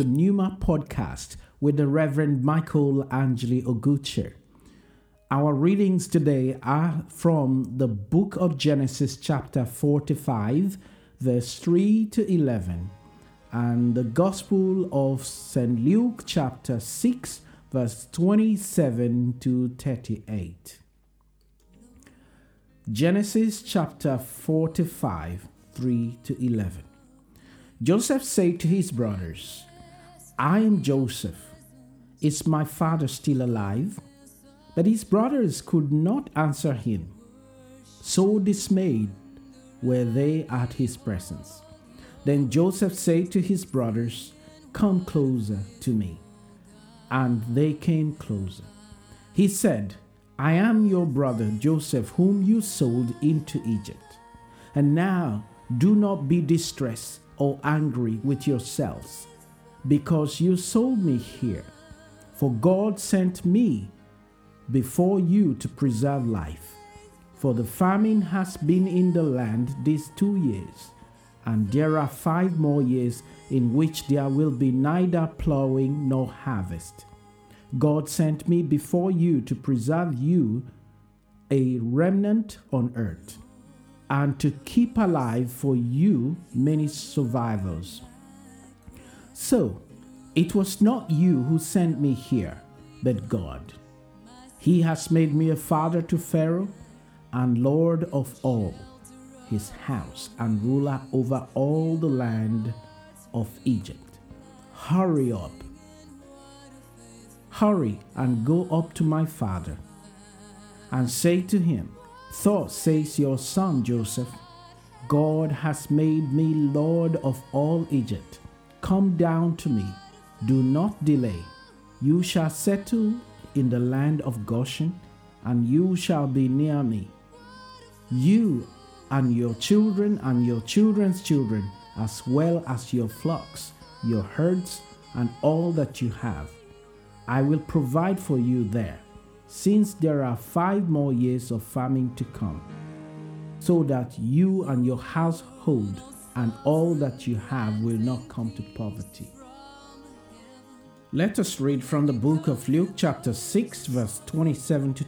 to Pneuma Podcast with the Reverend Michael Angeli Oguche. Our readings today are from the book of Genesis, chapter 45, verse 3 to 11, and the Gospel of St. Luke, chapter 6, verse 27 to 38. Genesis chapter 45, 3 to 11. Joseph said to his brothers, I am Joseph. Is my father still alive? But his brothers could not answer him. So dismayed were they at his presence. Then Joseph said to his brothers, Come closer to me. And they came closer. He said, I am your brother Joseph, whom you sold into Egypt. And now do not be distressed or angry with yourselves, because you sold me here. For God sent me before you to preserve life. For the famine has been in the land these two years, and there are five more years in which there will be neither plowing nor harvest. God sent me before you to preserve you a remnant on earth, and to keep alive for you many survivors. So, it was not you who sent me here, but God. He has made me a father to Pharaoh and Lord of all his house and ruler over all the land of Egypt. Hurry up. Hurry and go up to my father and say to him, Thus says your son Joseph, God has made me Lord of all Egypt. Come down to me. Do not delay. You shall settle in the land of Goshen, and you shall be near me. You and your children and your children's children, as well as your flocks, your herds, and all that you have. I will provide for you there, since there are five more years of famine to come, so that you and your household and all that you have will not come to poverty. Let us read from the book of Luke, chapter 6, verse 27 to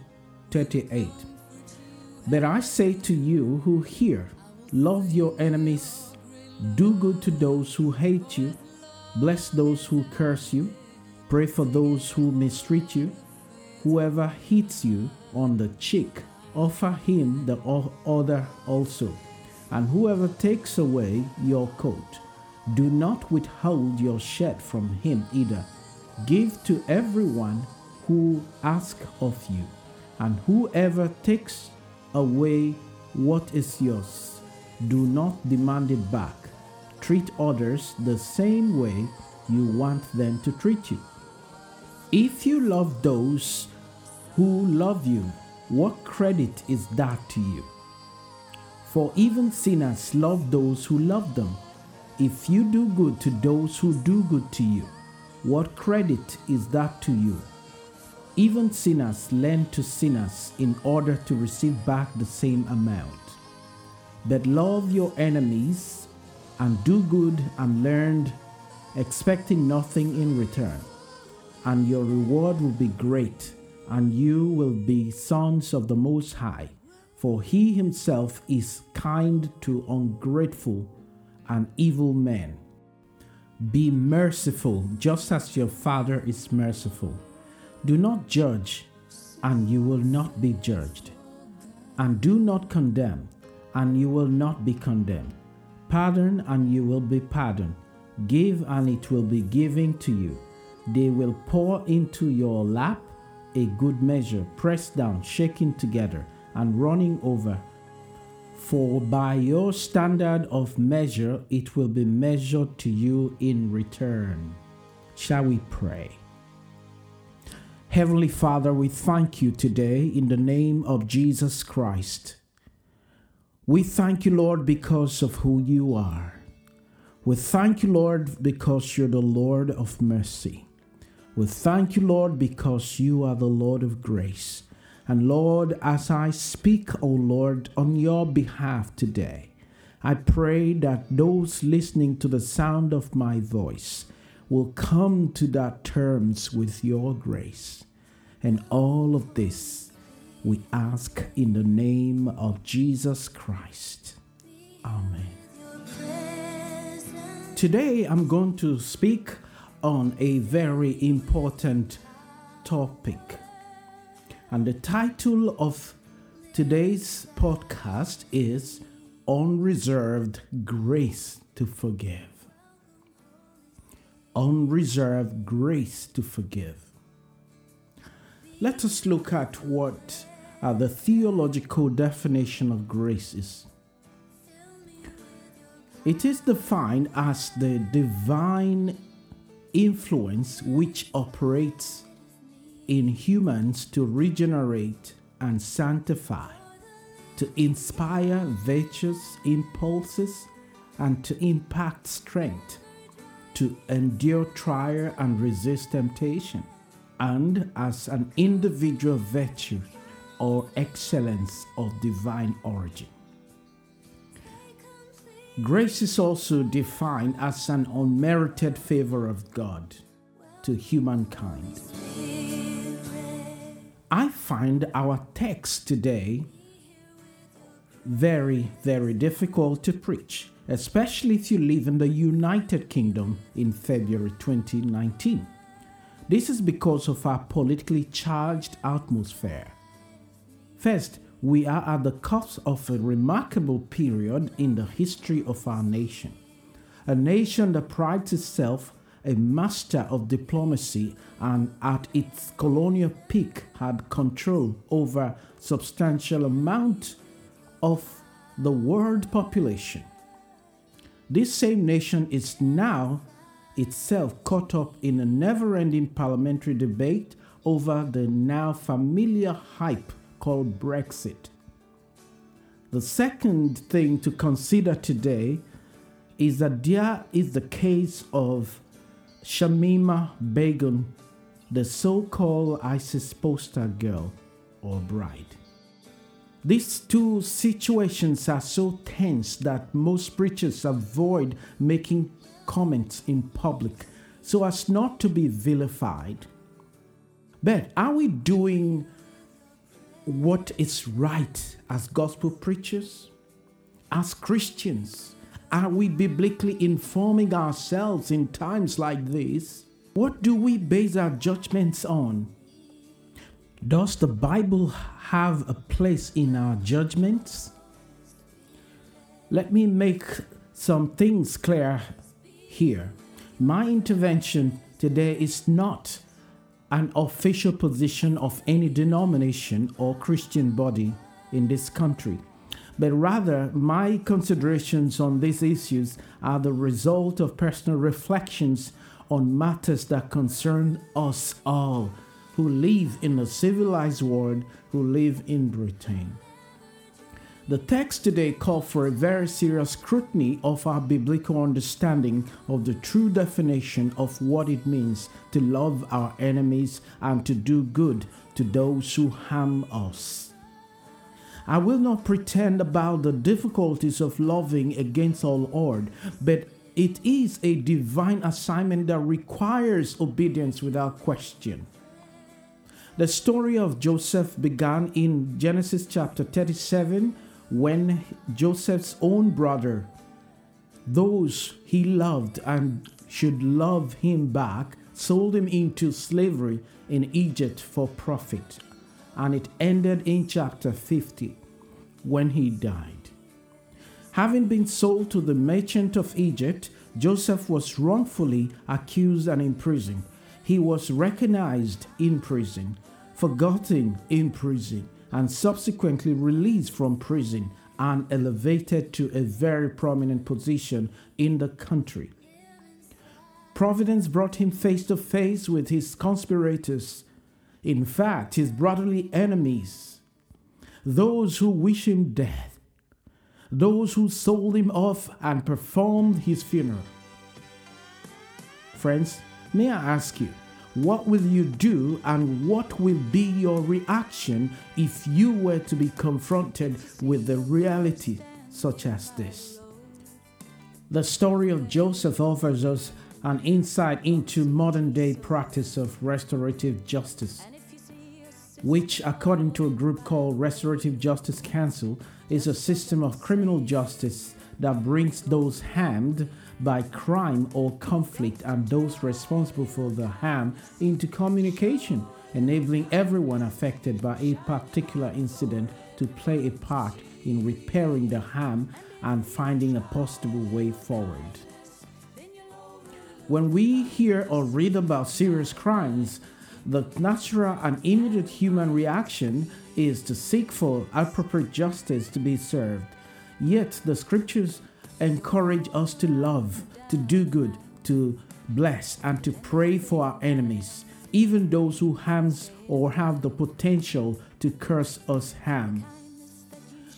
38. But I say to you who hear, love your enemies, do good to those who hate you, bless those who curse you, pray for those who mistreat you. Whoever hits you on the cheek, offer him the other also. And whoever takes away your coat, do not withhold your shirt from him either. Give to everyone who asks of you, and whoever takes away what is yours, do not demand it back. Treat others the same way you want them to treat you. If you love those who love you, what credit is that to you? For even sinners love those who love them. If you do good to those who do good to you, what credit is that to you? Even sinners lend to sinners in order to receive back the same amount. But love your enemies and do good and learn, expecting nothing in return. And your reward will be great, and you will be sons of the Most High, for he himself is kind to ungrateful and evil men. Be merciful, just as your Father is merciful. Do not judge, and you will not be judged. And do not condemn, and you will not be condemned. Pardon, and you will be pardoned. Give, and it will be given to you. They will pour into your lap a good measure, pressed down, shaken together, and running over for by your standard of measure it will be measured to you in return. Shall we pray? Heavenly Father, we thank you today in the name of Jesus Christ. We thank you, Lord, because of who you are. We thank you, Lord, because you're the Lord of mercy. We thank you, Lord, because you are the Lord of grace. And Lord, as I speak, O oh Lord, on your behalf today, I pray that those listening to the sound of my voice will come to that terms with your grace. And all of this we ask in the name of Jesus Christ. Amen. Today I'm going to speak on a very important topic. And the title of today's podcast is Unreserved Grace to Forgive. Unreserved Grace to Forgive. Let us look at what uh, the theological definition of grace is. It is defined as the divine influence which operates in humans to regenerate and sanctify, to inspire virtuous impulses, and to impact strength, to endure trial and resist temptation, and as an individual virtue or excellence of divine origin. Grace is also defined as an unmerited favor of God to humankind. I find our text today very, very difficult to preach, especially if you live in the United Kingdom in February 2019. This is because of our politically charged atmosphere. First, we are at the cusp of a remarkable period in the history of our nation. A nation that prides itself a master of diplomacy and at its colonial peak had control over substantial amount of the world population. This same nation is now itself caught up in a never-ending parliamentary debate over the now familiar hype called Brexit. The second thing to consider today is that there is the case of Shamima Begum, the so called ISIS poster girl or bride. These two situations are so tense that most preachers avoid making comments in public so as not to be vilified. But are we doing what is right as gospel preachers, as Christians? Are we biblically informing ourselves in times like this? What do we base our judgments on? Does the Bible have a place in our judgments? Let me make some things clear here. My intervention today is not an official position of any denomination or Christian body in this country. But rather, my considerations on these issues are the result of personal reflections on matters that concern us all who live in a civilized world, who live in Britain. The text today calls for a very serious scrutiny of our biblical understanding of the true definition of what it means to love our enemies and to do good to those who harm us. I will not pretend about the difficulties of loving against all odds, but it is a divine assignment that requires obedience without question. The story of Joseph began in Genesis chapter 37 when Joseph's own brother, those he loved and should love him back, sold him into slavery in Egypt for profit. And it ended in chapter 50 when he died. Having been sold to the merchant of Egypt, Joseph was wrongfully accused and imprisoned. He was recognized in prison, forgotten in prison, and subsequently released from prison and elevated to a very prominent position in the country. Providence brought him face to face with his conspirators, in fact, his brotherly enemies, those who wish him death, those who sold him off and performed his funeral. Friends, may I ask you, what will you do and what will be your reaction if you were to be confronted with the reality such as this? The story of Joseph offers us an insight into modern day practice of restorative justice, which, according to a group called Restorative Justice Council, is a system of criminal justice that brings those harmed by crime or conflict and those responsible for the harm into communication, enabling everyone affected by a particular incident to play a part in repairing the harm and finding a possible way forward. When we hear or read about serious crimes, the natural and immediate human reaction is to seek for appropriate justice to be served. Yet the scriptures encourage us to love, to do good, to bless, and to pray for our enemies, even those who harm or have the potential to curse us harm.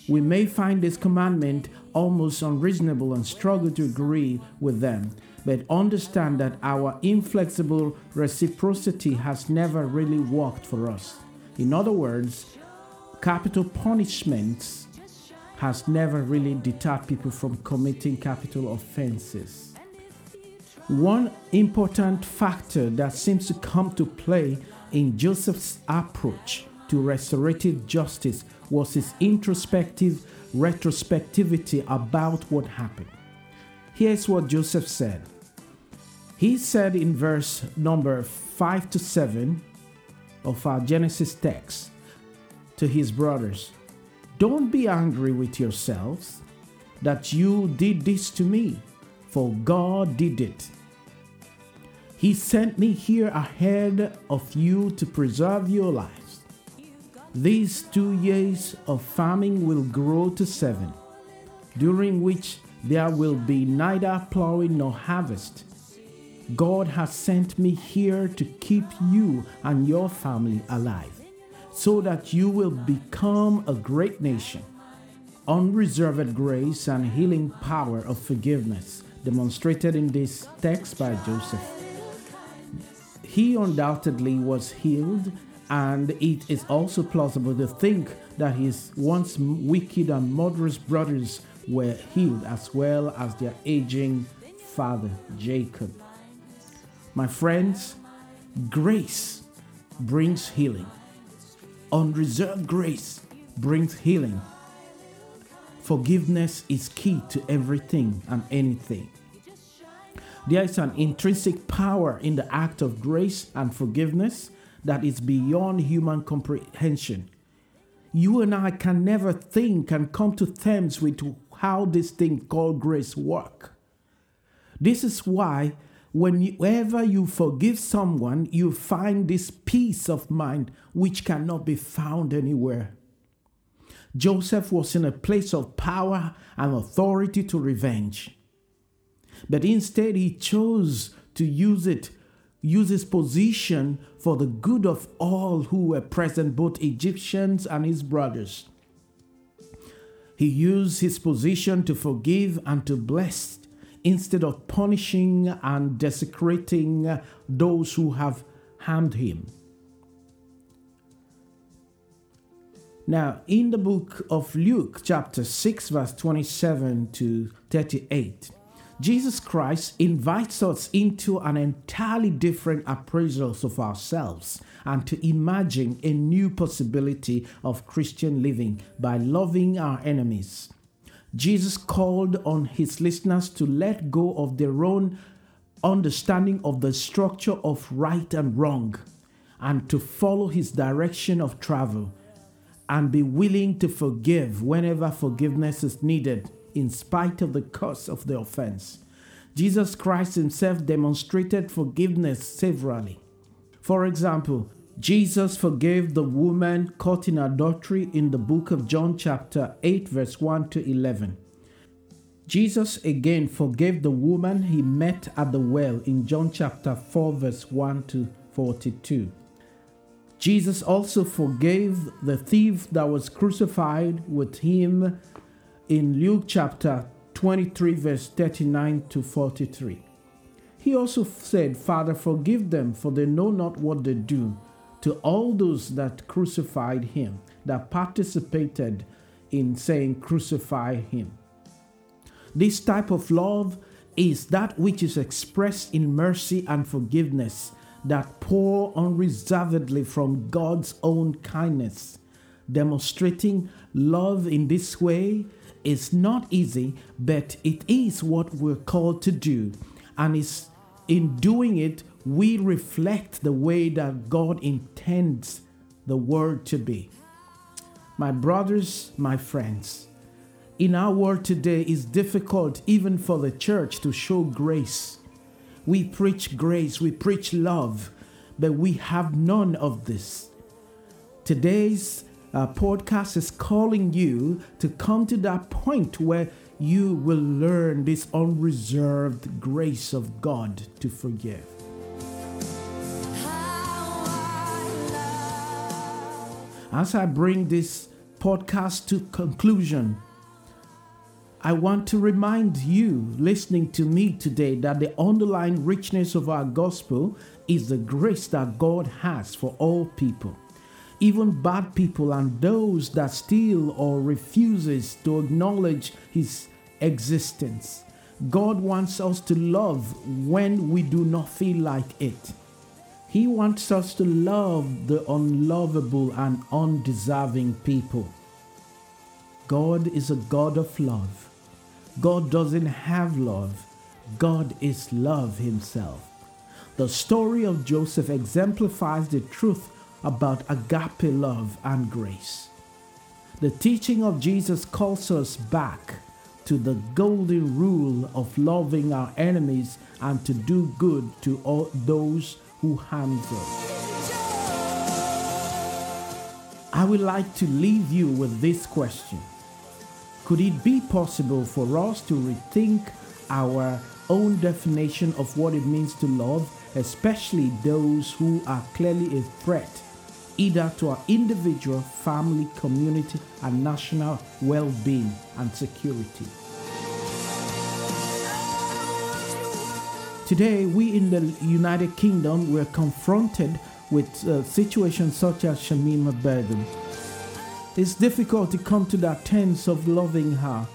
We may find this commandment almost unreasonable and struggle to agree with them, but understand that our inflexible reciprocity has never really worked for us. In other words, capital punishments has never really deterred people from committing capital offenses. One important factor that seems to come to play in Joseph's approach to restorative justice was his introspective retrospectivity about what happened. Here's what Joseph said he said in verse number 5 to 7 of our Genesis text to his brothers, Don't be angry with yourselves that you did this to me, for God did it. He sent me here ahead of you to preserve your lives. These two years of farming will grow to seven, during which there will be neither plowing nor harvest God has sent me here to keep you and your family alive so that you will become a great nation. Unreserved grace and healing power of forgiveness demonstrated in this text by Joseph. He undoubtedly was healed, and it is also plausible to think that his once wicked and murderous brothers were healed as well as their aging father Jacob. My friends, grace brings healing. Unreserved grace brings healing. Forgiveness is key to everything and anything. There is an intrinsic power in the act of grace and forgiveness that is beyond human comprehension. You and I can never think and come to terms with how this thing called grace work. This is why whenever you forgive someone, you find this peace of mind which cannot be found anywhere. Joseph was in a place of power and authority to revenge. But instead, he chose to use it, use his position for the good of all who were present, both Egyptians and his brothers. He used his position to forgive and to bless instead of punishing and desecrating those who have harmed him. Now, in the book of Luke, chapter 6, verse 27 to 38, Jesus Christ invites us into an entirely different appraisal of ourselves and to imagine a new possibility of Christian living by loving our enemies Jesus called on his listeners to let go of their own understanding of the structure of right and wrong and to follow his direction of travel and be willing to forgive whenever forgiveness is needed in spite of the cause of the offense. Jesus Christ himself demonstrated forgiveness severally. For example, Jesus forgave the woman caught in adultery in the book of John, chapter 8, verse 1 to 11. Jesus again forgave the woman he met at the well in John chapter 4, verse 1 to 42. Jesus also forgave the thief that was crucified with him in Luke chapter 23, verse 39 to 43. He also said, Father, forgive them, for they know not what they do to all those that crucified him, that participated in saying, Crucify him. This type of love is that which is expressed in mercy and forgiveness that pour unreservedly from God's own kindness. Demonstrating love in this way is not easy, but it is what we're called to do. And it's in doing it, we reflect the way that God intends the world to be. My brothers, my friends, in our world today, it's difficult even for the church to show grace. We preach grace, we preach love, but we have none of this. Today's uh, podcast is calling you to come to that point where you will learn this unreserved grace of God to forgive. As I bring this podcast to conclusion, I want to remind you listening to me today that the underlying richness of our gospel is the grace that God has for all people even bad people and those that steal or refuses to acknowledge his existence. God wants us to love when we do not feel like it. He wants us to love the unlovable and undeserving people. God is a God of love. God doesn't have love. God is love himself. The story of Joseph exemplifies the truth about agape love and grace. The teaching of Jesus calls us back to the golden rule of loving our enemies and to do good to all those who harm us. I would like to leave you with this question. Could it be possible for us to rethink our own definition of what it means to love, especially those who are clearly a threat either to our individual, family, community, and national well being and security. Today, we in the United Kingdom were confronted with uh, situations such as Shamima Begum. It's difficult to come to that tense of loving her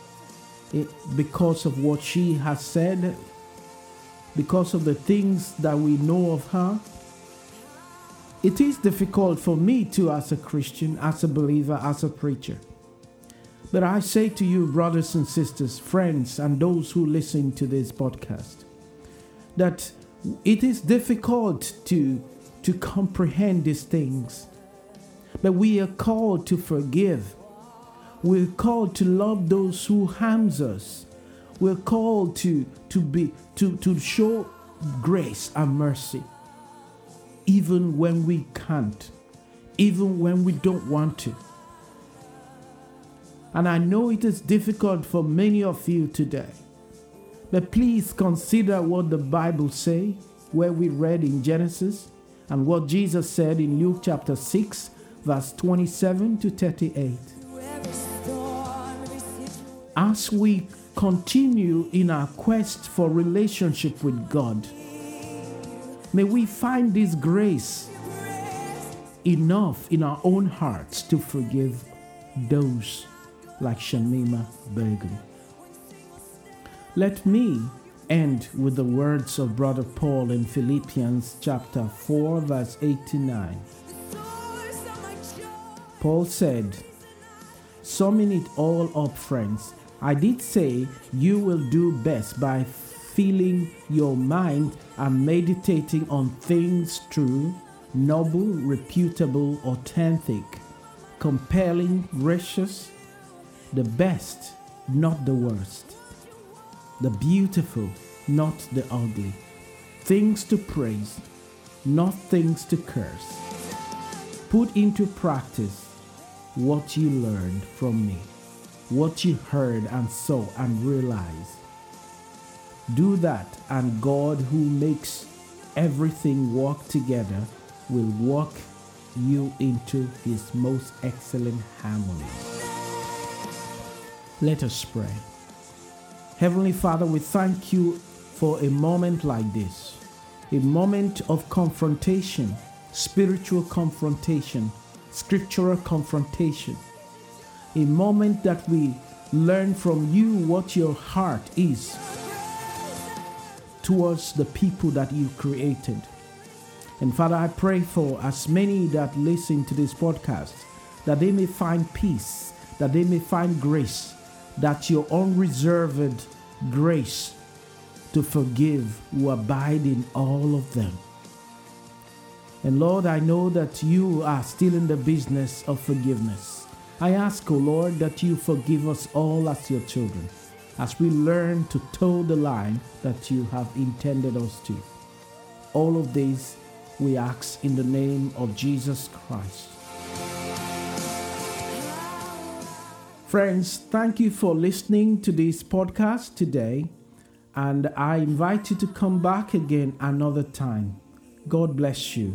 it, because of what she has said, because of the things that we know of her, it is difficult for me too, as a Christian, as a believer, as a preacher. But I say to you, brothers and sisters, friends, and those who listen to this podcast, that it is difficult to, to comprehend these things. But we are called to forgive. We're called to love those who harms us. We're called to, to be to, to show grace and mercy even when we can't, even when we don't want to. And I know it is difficult for many of you today. But please consider what the Bible say, where we read in Genesis, and what Jesus said in Luke chapter 6, verse 27 to 38. As we continue in our quest for relationship with God, May we find this grace enough in our own hearts to forgive those like Shamima Begum. Let me end with the words of Brother Paul in Philippians chapter 4, verse 89. Paul said, Summing it all up, friends, I did say you will do best by filling your mind and meditating on things true, noble, reputable, authentic, compelling, gracious, the best, not the worst, the beautiful, not the ugly, things to praise, not things to curse. Put into practice what you learned from me, what you heard and saw and realized do that, and God, who makes everything work together, will walk you into his most excellent harmony. Let us pray. Heavenly Father, we thank you for a moment like this, a moment of confrontation, spiritual confrontation, scriptural confrontation, a moment that we learn from you what your heart is towards the people that you created. And Father, I pray for as many that listen to this podcast that they may find peace, that they may find grace, that your unreserved grace to forgive will abide in all of them. And Lord, I know that you are still in the business of forgiveness. I ask, O oh Lord, that you forgive us all as your children, as we learn to toe the line that you have intended us to. All of this we ask in the name of Jesus Christ. Friends, thank you for listening to this podcast today, and I invite you to come back again another time. God bless you.